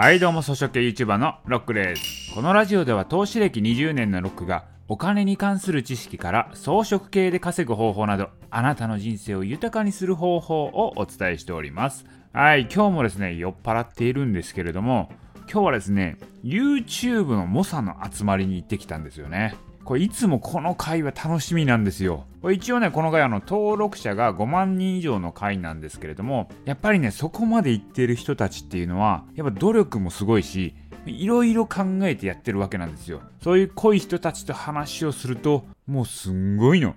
はいどうも草食系 YouTuber のロックです。このラジオでは投資歴20年のロックがお金に関する知識から装飾系で稼ぐ方法などあなたの人生を豊かにする方法をお伝えしております。はい今日もですね酔っ払っているんですけれども今日はですね YouTube の猛者の集まりに行ってきたんですよね。これいつもこの回は楽しみなんですよ。これ一応ね、この回あの登録者が5万人以上の回なんですけれども、やっぱりね、そこまで行ってる人たちっていうのは、やっぱ努力もすごいし、いろいろ考えてやってるわけなんですよ。そういう濃い人たちと話をすると、もうすんごいの。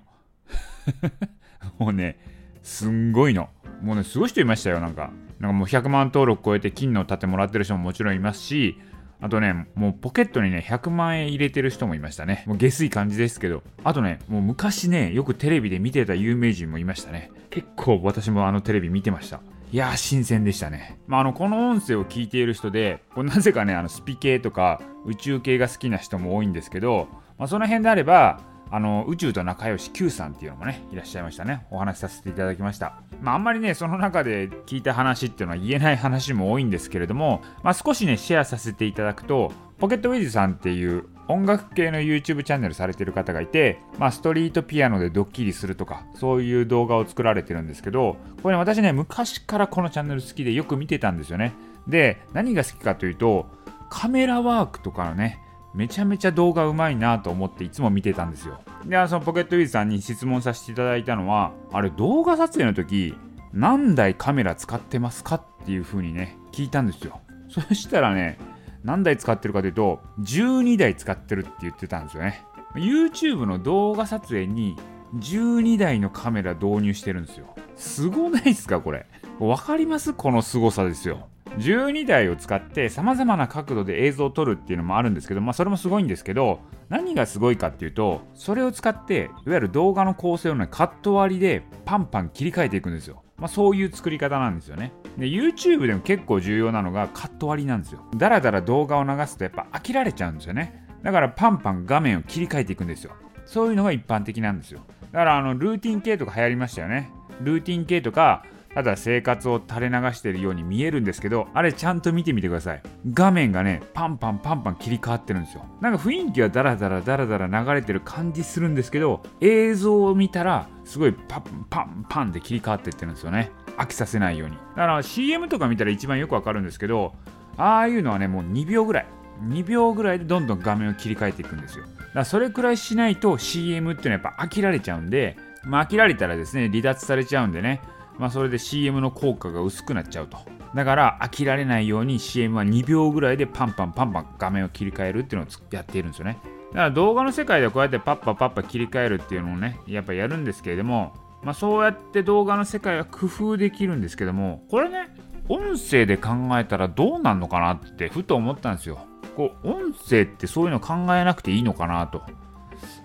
もうね、すんごいの。もうね、すごい人いましたよ、なんか。なんかもう100万登録超えて金の盾もらってる人ももちろんいますし、あとね、もうポケットにね、100万円入れてる人もいましたね。もう下水感じですけど。あとね、もう昔ね、よくテレビで見てた有名人もいましたね。結構私もあのテレビ見てました。いやー、新鮮でしたね。まあ、あの、この音声を聞いている人で、これなぜかね、あの、スピ系とか宇宙系が好きな人も多いんですけど、まあ、その辺であれば、あの宇宙と仲良し Q さんっていうのもねいらっしゃいましたねお話しさせていただきましたまああんまりねその中で聞いた話っていうのは言えない話も多いんですけれどもまあ少しねシェアさせていただくとポケットウィズさんっていう音楽系の YouTube チャンネルされてる方がいて、まあ、ストリートピアノでドッキリするとか、そういう動画を作られてるんですけど、これね、私ね、昔からこのチャンネル好きでよく見てたんですよね。で、何が好きかというと、カメラワークとかのね、めちゃめちゃ動画うまいなと思っていつも見てたんですよ。で、そのポケットウィズさんに質問させていただいたのは、あれ動画撮影の時、何台カメラ使ってますかっていう風にね、聞いたんですよ。そしたらね、何台使ってるかというと、12台使ってるって言ってたんですよね。YouTube の動画撮影に12台のカメラ導入してるんですよ。すごないですかこれ。わかります？この凄さですよ。12台を使って様々な角度で映像を撮るっていうのもあるんですけど、まあそれもすごいんですけど、何がすごいかっていうと、それを使って、いわゆる動画の構成をね、カット割りでパンパン切り替えていくんですよ。まあそういう作り方なんですよね。で、YouTube でも結構重要なのがカット割りなんですよ。だらだら動画を流すとやっぱ飽きられちゃうんですよね。だからパンパン画面を切り替えていくんですよ。そういうのが一般的なんですよ。だからあの、ルーティン系とか流行りましたよね。ルーティン系とか、ただ生活を垂れ流しているように見えるんですけど、あれちゃんと見てみてください。画面がね、パンパンパンパン切り替わってるんですよ。なんか雰囲気はダラダラダラダラ流れてる感じするんですけど、映像を見たら、すごいパンパンパンで切り替わってってるんですよね。飽きさせないように。だから CM とか見たら一番よくわかるんですけど、ああいうのはね、もう2秒ぐらい。2秒ぐらいでどんどん画面を切り替えていくんですよ。だからそれくらいしないと CM っていうのはやっぱ飽きられちゃうんで、まあ飽きられたらですね、離脱されちゃうんでね、まあ、それで CM の効果が薄くなっちゃうと。だから飽きられないように CM は2秒ぐらいでパンパンパンパン画面を切り替えるっていうのをやっているんですよね。だから動画の世界ではこうやってパッパパッパ切り替えるっていうのをね、やっぱやるんですけれども、まあ、そうやって動画の世界は工夫できるんですけども、これね、音声で考えたらどうなんのかなってふと思ったんですよ。こう音声ってそういうの考えなくていいのかなと。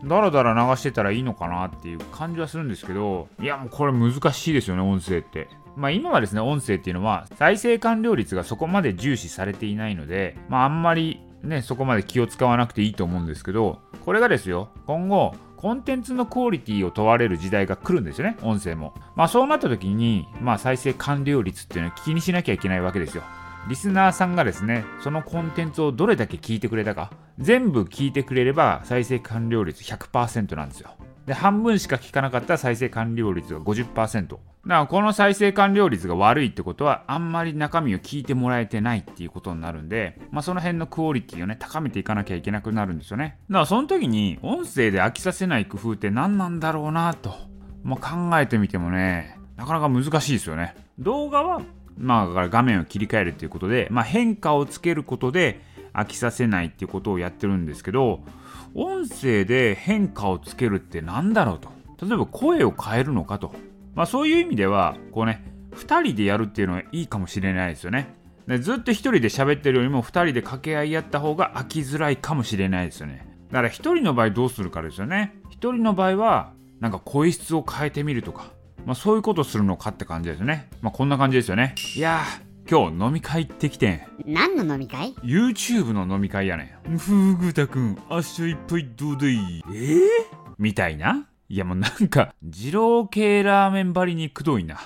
だらだら流してたらいいのかなっていう感じはするんですけど、いやもうこれ難しいですよね、音声って。まあ今はですね、音声っていうのは再生完了率がそこまで重視されていないので、まああんまりね、そこまで気を使わなくていいと思うんですけど、これがですよ、今後、コンテンツのクオリティを問われる時代が来るんですよね、音声も。まあそうなった時に、まあ再生完了率っていうのを気にしなきゃいけないわけですよ。リスナーさんがですね、そのコンテンツをどれだけ聞いてくれたか、全部聞いてくれれば再生完了率100%なんですよ。で、半分しか聞かなかった再生完了率が50%。だからこの再生完了率が悪いってことは、あんまり中身を聞いてもらえてないっていうことになるんで、まあその辺のクオリティをね、高めていかなきゃいけなくなるんですよね。だからその時に、音声で飽きさせない工夫って何なんだろうなと、まあ、考えてみてもね、なかなか難しいですよね。動画はまあ、画面を切り替えるということで、まあ、変化をつけることで飽きさせないっていうことをやってるんですけど、音声で変化をつけるって何だろうと。例えば声を変えるのかと。まあ、そういう意味では、こうね、2人でやるっていうのはいいかもしれないですよね。でずっと1人で喋ってるよりも2人で掛け合いやった方が飽きづらいかもしれないですよね。だから1人の場合どうするかですよね。1人の場合は、なんか声質を変えてみるとか。まあ、そういうことするのかって感じですね。まあ、こんな感じですよね。いやー、今日飲み会行ってきてん。何の飲み会 ?YouTube の飲み会やねん。ふぐたくん、明日いっぱいどうだい？えー、みたいな？いやもうなんか、二郎系ラーメンばりにくどいな。